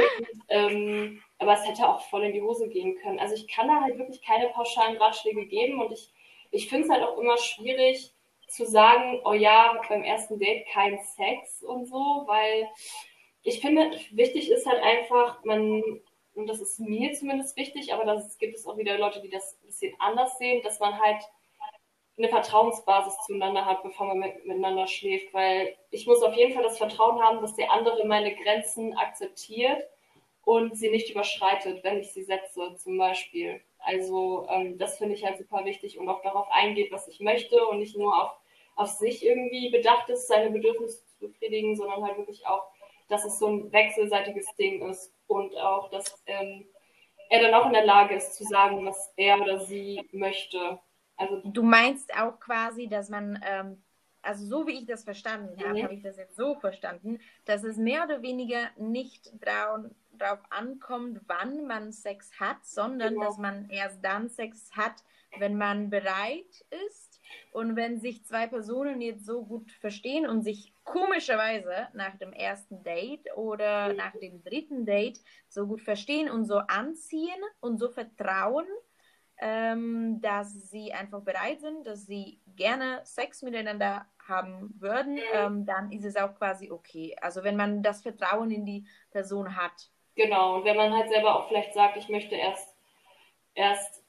ähm, aber es hätte auch voll in die Hose gehen können. Also ich kann da halt wirklich keine pauschalen Ratschläge geben und ich, ich finde es halt auch immer schwierig zu sagen, oh ja, beim ersten Date kein Sex und so, weil ich finde, wichtig ist halt einfach, man, und das ist mir zumindest wichtig, aber das gibt es auch wieder Leute, die das ein bisschen anders sehen, dass man halt eine Vertrauensbasis zueinander hat, bevor man mit, miteinander schläft, weil ich muss auf jeden Fall das Vertrauen haben, dass der andere meine Grenzen akzeptiert und sie nicht überschreitet, wenn ich sie setze, zum Beispiel. Also ähm, das finde ich halt super wichtig und auch darauf eingeht, was ich möchte und nicht nur auf, auf sich irgendwie bedacht ist, seine Bedürfnisse zu befriedigen, sondern halt wirklich auch, dass es so ein wechselseitiges Ding ist und auch, dass ähm, er dann auch in der Lage ist zu sagen, was er oder sie möchte. Also, du meinst auch quasi, dass man ähm, also so wie ich das verstanden habe, mhm. habe ich das jetzt so verstanden, dass es mehr oder weniger nicht drauf, drauf ankommt, wann man Sex hat, sondern genau. dass man erst dann Sex hat, wenn man bereit ist und wenn sich zwei Personen jetzt so gut verstehen und sich komischerweise nach dem ersten Date oder mhm. nach dem dritten Date so gut verstehen und so anziehen und so vertrauen, ähm, dass sie einfach bereit sind, dass sie gerne Sex miteinander haben würden, ähm, dann ist es auch quasi okay. Also wenn man das Vertrauen in die Person hat. Genau, und wenn man halt selber auch vielleicht sagt, ich möchte erst, erst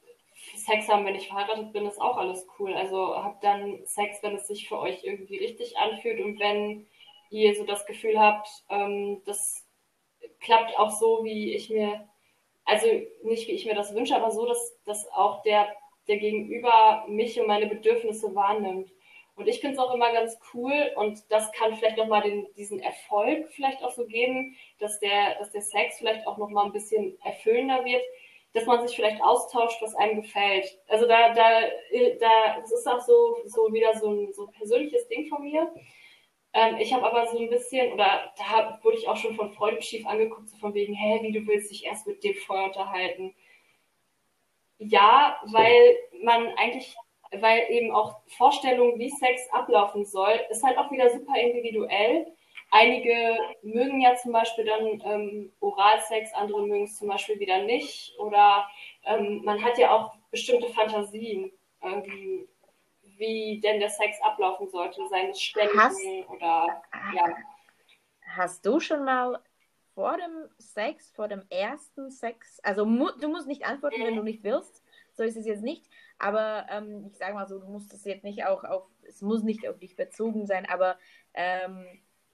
Sex haben, wenn ich verheiratet bin, ist auch alles cool. Also habt dann Sex, wenn es sich für euch irgendwie richtig anfühlt und wenn ihr so das Gefühl habt, ähm, das klappt auch so, wie ich mir, also nicht wie ich mir das wünsche, aber so, dass, dass auch der, der Gegenüber mich und meine Bedürfnisse wahrnimmt. Und ich finde es auch immer ganz cool und das kann vielleicht nochmal diesen Erfolg vielleicht auch so geben, dass der, dass der Sex vielleicht auch nochmal ein bisschen erfüllender wird, dass man sich vielleicht austauscht, was einem gefällt. Also da, da, da, das ist auch so, so wieder so ein, so ein persönliches Ding von mir. Ähm, ich habe aber so ein bisschen, oder da wurde ich auch schon von Freude schief angeguckt, so von wegen, hä, wie du willst dich erst mit dem vorher unterhalten. Ja, weil man eigentlich weil eben auch Vorstellungen, wie Sex ablaufen soll, ist halt auch wieder super individuell. Einige mögen ja zum Beispiel dann ähm, Oralsex, andere mögen es zum Beispiel wieder nicht. Oder ähm, man hat ja auch bestimmte Fantasien, ähm, wie denn der Sex ablaufen sollte, seines hast, oder ja. Hast du schon mal vor dem Sex, vor dem ersten Sex, also mu du musst nicht antworten, mhm. wenn du nicht willst, so ist es jetzt nicht, aber ähm, ich sage mal so, du musst es jetzt nicht auch auf, es muss nicht auf dich bezogen sein, aber ähm,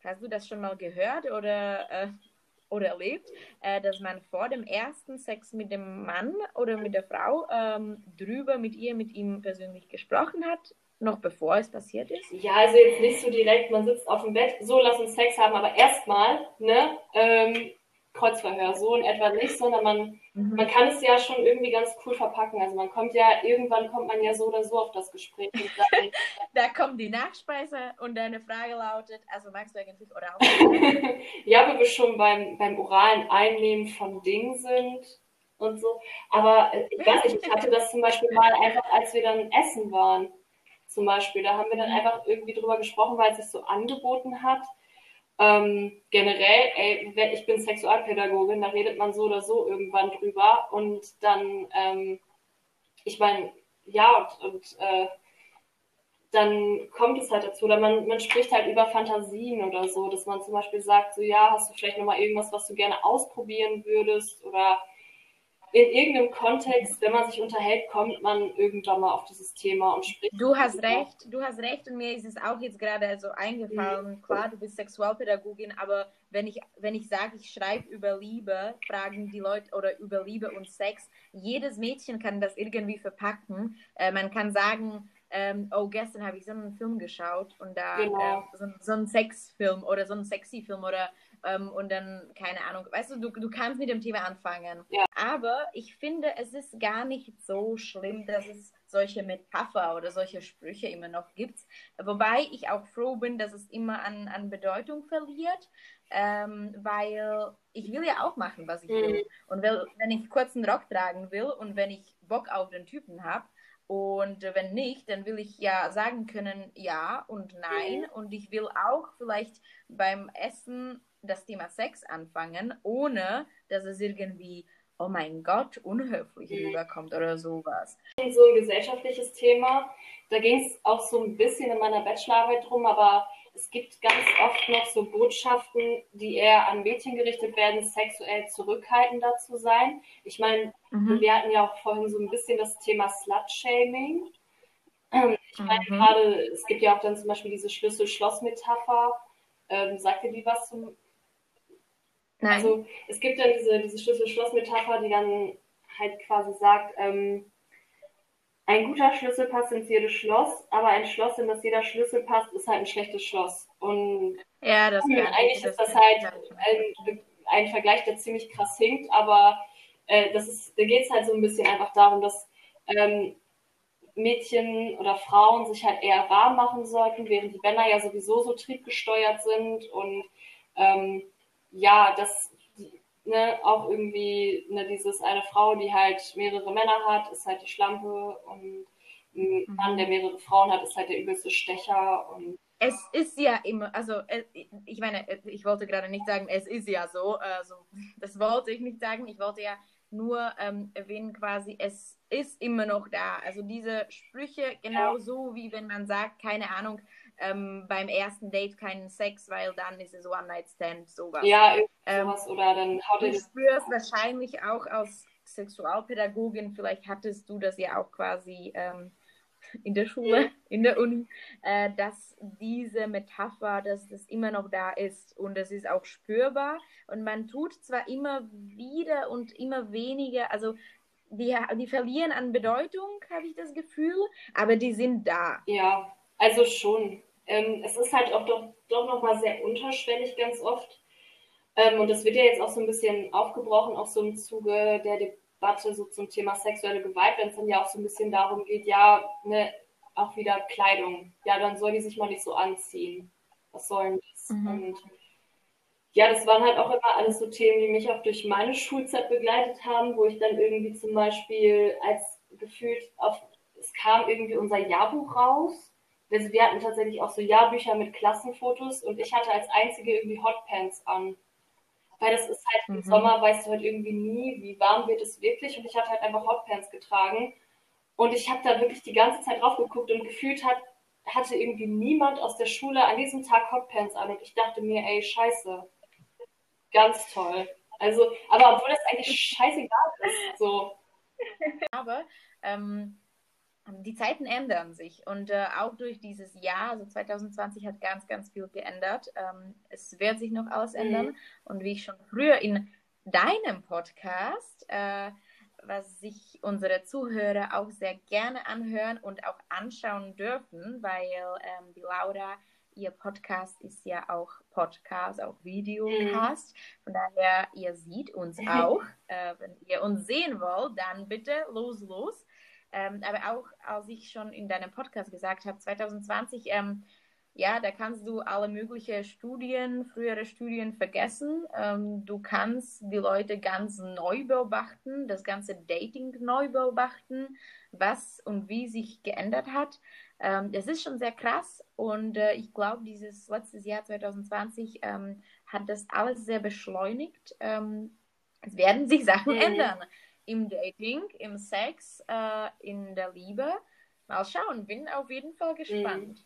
hast du das schon mal gehört oder, äh, oder erlebt, äh, dass man vor dem ersten Sex mit dem Mann oder mit der Frau ähm, drüber mit ihr, mit ihm persönlich gesprochen hat? Noch bevor es passiert ist? Ja, also jetzt nicht so direkt, man sitzt auf dem Bett, so lass uns Sex haben, aber erstmal, ne, ähm, Kreuzverhör, so in etwa nicht, sondern man, mhm. man kann es ja schon irgendwie ganz cool verpacken. Also man kommt ja, irgendwann kommt man ja so oder so auf das Gespräch. Dann, da kommt die Nachspeise und deine Frage lautet, also magst du eigentlich oral? ja, wo wir schon beim, beim oralen Einnehmen von Dingen sind und so. Aber äh, ich weiß nicht, ich hatte das zum Beispiel mal einfach, als wir dann essen waren. Zum Beispiel, da haben wir dann mhm. einfach irgendwie drüber gesprochen, weil es sich so angeboten hat. Ähm, generell, ey, ich bin Sexualpädagogin, da redet man so oder so irgendwann drüber. Und dann, ähm, ich meine, ja, und, und äh, dann kommt es halt dazu, oder man, man spricht halt über Fantasien oder so, dass man zum Beispiel sagt, so ja, hast du vielleicht nochmal irgendwas, was du gerne ausprobieren würdest oder in irgendeinem Kontext, wenn man sich unterhält, kommt man irgendwann mal auf dieses Thema und spricht. Du hast recht, du hast recht und mir ist es auch jetzt gerade so eingefallen. Mhm. Klar, du bist Sexualpädagogin, aber wenn ich, wenn ich sage, ich schreibe über Liebe, fragen die Leute oder über Liebe und Sex, jedes Mädchen kann das irgendwie verpacken. Äh, man kann sagen, ähm, oh, gestern habe ich so einen Film geschaut und da genau. äh, so, so einen Sexfilm oder so einen sexy Film oder ähm, und dann, keine Ahnung, weißt du, du, du kannst mit dem Thema anfangen. Ja. Aber ich finde, es ist gar nicht so schlimm, dass es solche Metapher oder solche Sprüche immer noch gibt. Wobei ich auch froh bin, dass es immer an, an Bedeutung verliert, ähm, weil ich will ja auch machen, was ich will. Mhm. Und will, wenn ich kurzen Rock tragen will und wenn ich Bock auf den Typen habe, und wenn nicht, dann will ich ja sagen können, ja und nein. Mhm. Und ich will auch vielleicht beim Essen das Thema Sex anfangen, ohne dass es irgendwie, oh mein Gott, unhöflich mhm. rüberkommt oder sowas. So ein gesellschaftliches Thema, da ging es auch so ein bisschen in meiner Bachelorarbeit drum, aber es gibt ganz oft noch so Botschaften, die eher an Mädchen gerichtet werden, sexuell zurückhaltender zu sein. Ich meine, mhm. wir hatten ja auch vorhin so ein bisschen das Thema Slut-Shaming. Ich meine mhm. gerade, es gibt ja auch dann zum Beispiel diese Schlüssel-Schloss-Metapher. Ähm, sagt ihr die was zum Nein. Also es gibt dann diese, diese Schlüssel-Schloss-Metapher, die dann halt quasi sagt, ähm, ein guter Schlüssel passt ins jedes Schloss, aber ein Schloss, in das jeder Schlüssel passt, ist halt ein schlechtes Schloss. Und ja, das mh, eigentlich das ist das halt ein, ein, Vergleich, der ziemlich krass hinkt, aber äh, das ist, da geht es halt so ein bisschen einfach darum, dass ähm, Mädchen oder Frauen sich halt eher warm machen sollten, während die Männer ja sowieso so triebgesteuert sind und ähm, ja, das ne, auch irgendwie ne, dieses eine Frau, die halt mehrere Männer hat, ist halt die Schlampe und ein mhm. Mann, der mehrere Frauen hat, ist halt der übelste Stecher und es ist ja immer, also ich meine, ich wollte gerade nicht sagen, es ist ja so, also das wollte ich nicht sagen, ich wollte ja nur ähm, erwähnen quasi, es ist immer noch da. Also diese Sprüche, genau so wie wenn man sagt, keine Ahnung, ähm, beim ersten Date keinen Sex, weil dann ist es One-Night-Stand, sowas. Ja, ähm, sowas oder dann haut Du spürst wahrscheinlich auch als Sexualpädagogin, vielleicht hattest du das ja auch quasi ähm, in der Schule, in der Uni, äh, dass diese Metapher, dass das immer noch da ist und es ist auch spürbar und man tut zwar immer wieder und immer weniger, also die, die verlieren an Bedeutung, habe ich das Gefühl, aber die sind da. Ja, also schon. Ähm, es ist halt auch doch, doch nochmal sehr unterschwellig ganz oft. Ähm, und das wird ja jetzt auch so ein bisschen aufgebrochen, auch so im Zuge der Debatte so zum Thema sexuelle Gewalt, wenn es dann ja auch so ein bisschen darum geht, ja, ne, auch wieder Kleidung. Ja, dann soll die sich mal nicht so anziehen. Was sollen das? Mhm. Und ja, das waren halt auch immer alles so Themen, die mich auch durch meine Schulzeit begleitet haben, wo ich dann irgendwie zum Beispiel als gefühlt auf, es kam irgendwie unser Jahrbuch raus. Also wir hatten tatsächlich auch so Jahrbücher mit Klassenfotos und ich hatte als einzige irgendwie Hotpants an. Weil das ist halt im mhm. Sommer, weißt du halt irgendwie nie, wie warm wird es wirklich. Und ich hatte halt einfach Hotpants getragen. Und ich habe da wirklich die ganze Zeit drauf geguckt und gefühlt hat, hatte irgendwie niemand aus der Schule an diesem Tag Hotpants an. Und ich dachte mir, ey, scheiße. Ganz toll. Also, aber obwohl das eigentlich scheißegal ist, so. Aber ähm, die Zeiten ändern sich und äh, auch durch dieses Jahr, also 2020 hat ganz, ganz viel geändert. Ähm, es wird sich noch alles ändern mhm. und wie ich schon früher in deinem Podcast, äh, was sich unsere Zuhörer auch sehr gerne anhören und auch anschauen dürfen, weil ähm, die Laura, ihr Podcast ist ja auch Podcast, auch Videocast. Mhm. Von daher, ihr seht uns auch. Äh, wenn ihr uns sehen wollt, dann bitte los, los. Ähm, aber auch, als ich schon in deinem Podcast gesagt habe, 2020, ähm, ja, da kannst du alle möglichen Studien, frühere Studien vergessen. Ähm, du kannst die Leute ganz neu beobachten, das ganze Dating neu beobachten, was und wie sich geändert hat. Ähm, das ist schon sehr krass und äh, ich glaube, dieses letzte Jahr 2020 ähm, hat das alles sehr beschleunigt. Ähm, es werden sich Sachen mhm. ändern im Dating, im Sex, äh, in der Liebe. Mal schauen, bin auf jeden Fall gespannt. Mhm.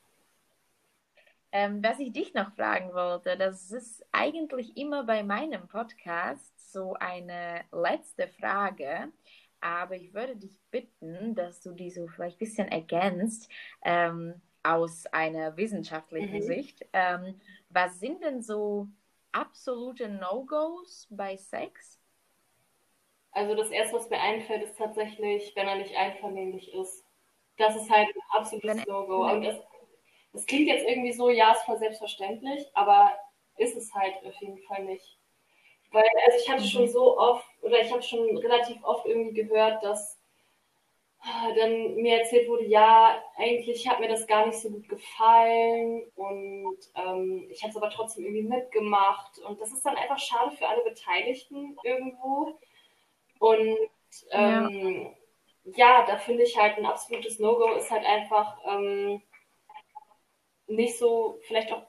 Ähm, was ich dich noch fragen wollte, das ist eigentlich immer bei meinem Podcast so eine letzte Frage, aber ich würde dich bitten, dass du die so vielleicht ein bisschen ergänzt ähm, aus einer wissenschaftlichen mhm. Sicht. Ähm, was sind denn so absolute No-Gos bei Sex? Also das erste, was mir einfällt, ist tatsächlich, wenn er nicht einvernehmlich ist. Das ist halt ein absolutes No-Go. Und das, das klingt jetzt irgendwie so, ja, ist voll selbstverständlich, aber ist es halt auf jeden Fall nicht. Weil, also ich hatte mhm. schon so oft, oder ich habe schon relativ oft irgendwie gehört, dass ah, dann mir erzählt wurde, ja, eigentlich hat mir das gar nicht so gut gefallen und ähm, ich habe es aber trotzdem irgendwie mitgemacht. Und das ist dann einfach schade für alle Beteiligten irgendwo. Und ähm, ja. ja. da finde ich halt ein absolutes No-Go ist halt einfach ähm, nicht so, vielleicht auch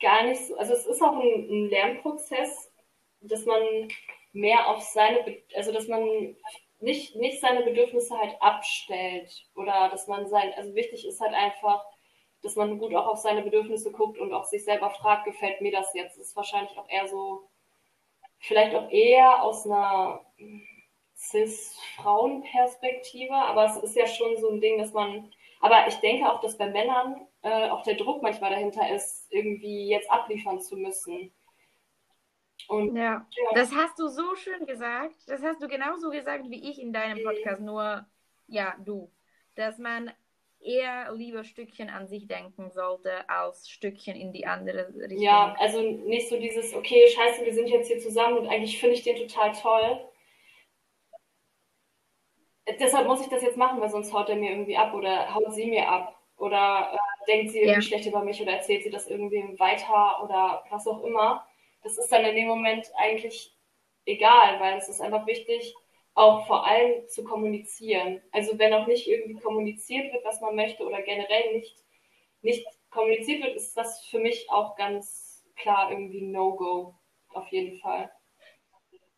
gar nicht so, also es ist auch ein, ein Lernprozess, dass man mehr auf seine, also dass man nicht, nicht seine Bedürfnisse halt abstellt oder dass man sein, also wichtig ist halt einfach, dass man gut auch auf seine Bedürfnisse guckt und auch sich selber fragt, gefällt mir das jetzt? Das ist wahrscheinlich auch eher so vielleicht auch eher aus einer Cis-Frauen-Perspektive, aber es ist ja schon so ein Ding, dass man, aber ich denke auch, dass bei Männern äh, auch der Druck manchmal dahinter ist, irgendwie jetzt abliefern zu müssen. Und, ja. ja. das hast du so schön gesagt. Das hast du genauso gesagt wie ich in deinem Podcast, mhm. nur ja, du. Dass man eher lieber Stückchen an sich denken sollte, als Stückchen in die andere Richtung. Ja, also nicht so dieses, okay, scheiße, wir sind jetzt hier zusammen und eigentlich finde ich den total toll. Deshalb muss ich das jetzt machen, weil sonst haut er mir irgendwie ab oder haut sie mir ab. Oder äh, denkt sie irgendwie ja. schlecht über mich oder erzählt sie das irgendwem weiter oder was auch immer. Das ist dann in dem Moment eigentlich egal, weil es ist einfach wichtig, auch vor allem zu kommunizieren. Also wenn auch nicht irgendwie kommuniziert wird, was man möchte oder generell nicht, nicht kommuniziert wird, ist das für mich auch ganz klar irgendwie No-Go, auf jeden Fall.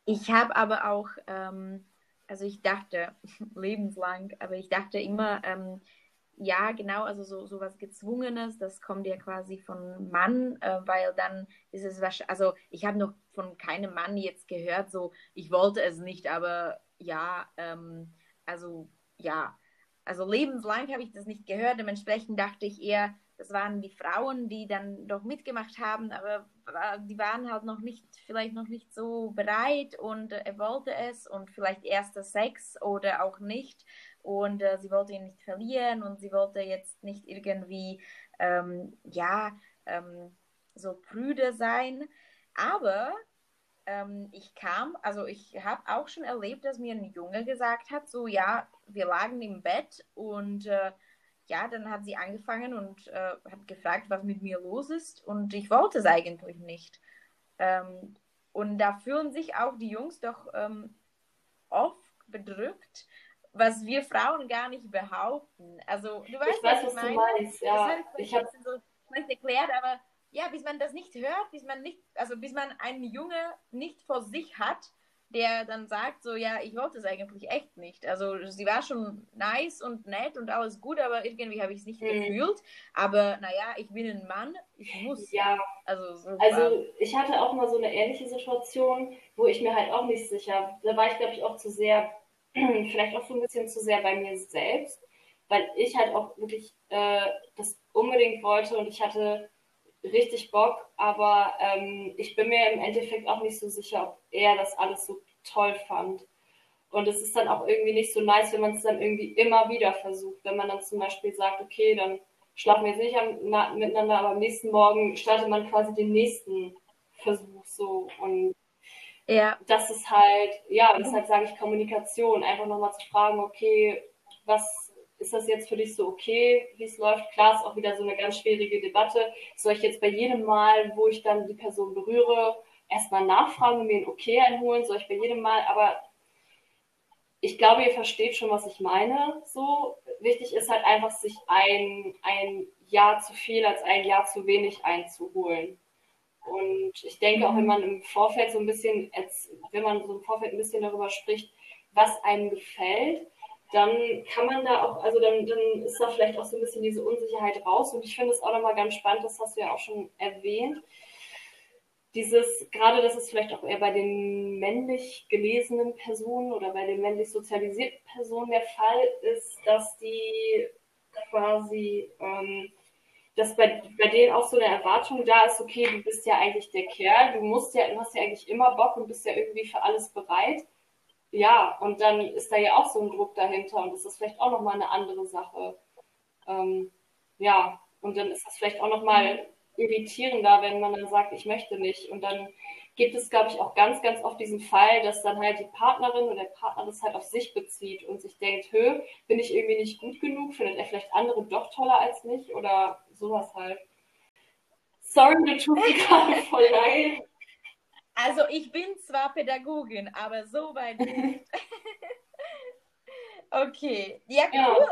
ich habe aber auch, ähm, also ich dachte, lebenslang, aber ich dachte immer, ähm, ja, genau, also so, so was Gezwungenes, das kommt ja quasi von Mann, äh, weil dann ist es wahrscheinlich, also ich habe noch von keinem Mann jetzt gehört, so, ich wollte es nicht, aber ja, ähm, also ja, also lebenslang habe ich das nicht gehört, dementsprechend dachte ich eher, das waren die Frauen, die dann doch mitgemacht haben, aber die waren halt noch nicht, vielleicht noch nicht so bereit und äh, er wollte es und vielleicht erster Sex oder auch nicht. Und äh, sie wollte ihn nicht verlieren und sie wollte jetzt nicht irgendwie, ähm, ja, ähm, so prüde sein, aber ähm, ich kam, also ich habe auch schon erlebt, dass mir ein Junge gesagt hat, so ja, wir lagen im Bett und äh, ja, dann hat sie angefangen und äh, hat gefragt, was mit mir los ist. Und ich wollte es eigentlich nicht. Ähm, und da fühlen sich auch die Jungs doch ähm, oft bedrückt, was wir Frauen gar nicht behaupten. Also, du weißt, ich weiß, was, was du meinst. Ja, ich habe es so erklärt, aber ja, bis man das nicht hört, bis man nicht, also bis man einen Junge nicht vor sich hat, der dann sagt, so, ja, ich wollte es eigentlich echt nicht. Also sie war schon nice und nett und alles gut, aber irgendwie habe ich es nicht mhm. gefühlt. Aber naja, ich bin ein Mann, ich muss. Ja. Also, so also ich hatte auch mal so eine ähnliche Situation, wo ich mir halt auch nicht sicher, da war ich glaube ich auch zu sehr, vielleicht auch so ein bisschen zu sehr bei mir selbst, weil ich halt auch wirklich äh, das unbedingt wollte und ich hatte richtig Bock, aber ähm, ich bin mir im Endeffekt auch nicht so sicher, ob er das alles so toll fand. Und es ist dann auch irgendwie nicht so nice, wenn man es dann irgendwie immer wieder versucht. Wenn man dann zum Beispiel sagt, okay, dann schlafen wir jetzt nicht am, na, miteinander, aber am nächsten Morgen startet man quasi den nächsten Versuch so. Und ja. das ist halt, ja, deshalb sage ich Kommunikation. Einfach nochmal zu fragen, okay, was ist das jetzt für dich so okay, wie es läuft? Klar, ist auch wieder so eine ganz schwierige Debatte. Soll ich jetzt bei jedem Mal, wo ich dann die Person berühre, erstmal nachfragen und mir ein Okay einholen? Soll ich bei jedem Mal? Aber ich glaube, ihr versteht schon, was ich meine. So wichtig ist halt einfach, sich ein, ein Jahr zu viel als ein Jahr zu wenig einzuholen. Und ich denke auch, wenn man im Vorfeld so ein bisschen, wenn man so im Vorfeld ein bisschen darüber spricht, was einem gefällt, dann kann man da auch, also dann, dann ist da vielleicht auch so ein bisschen diese Unsicherheit raus. Und ich finde es auch nochmal ganz spannend, das hast du ja auch schon erwähnt. Dieses, gerade das ist vielleicht auch eher bei den männlich gelesenen Personen oder bei den männlich sozialisierten Personen der Fall ist, dass die quasi, ähm, dass bei, bei denen auch so eine Erwartung da ist, okay, du bist ja eigentlich der Kerl, du musst ja, du hast ja eigentlich immer Bock und bist ja irgendwie für alles bereit ja, und dann ist da ja auch so ein Druck dahinter und das ist vielleicht auch nochmal eine andere Sache. Ähm, ja, und dann ist das vielleicht auch nochmal irritierender, wenn man dann sagt, ich möchte nicht. Und dann gibt es, glaube ich, auch ganz, ganz oft diesen Fall, dass dann halt die Partnerin oder der Partner das halt auf sich bezieht und sich denkt, hö, bin ich irgendwie nicht gut genug? Findet er vielleicht andere doch toller als mich? Oder sowas halt. Sorry, du tut mir gerade voll leid. Also ich bin zwar Pädagogin, aber so weit nicht. okay. Ja, cool.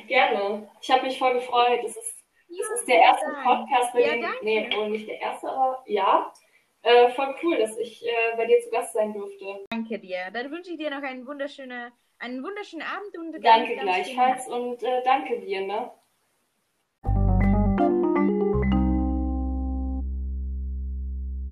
Ja, gerne. Ich habe mich voll gefreut. Das ist, das ist der erste Podcast, bei ja, dem, nee, wohl nicht der erste, aber ja. Äh, voll cool, dass ich äh, bei dir zu Gast sein durfte. Danke dir. Dann wünsche ich dir noch einen wunderschönen, einen wunderschönen Abend und danke gleichfalls und äh, danke dir, ne?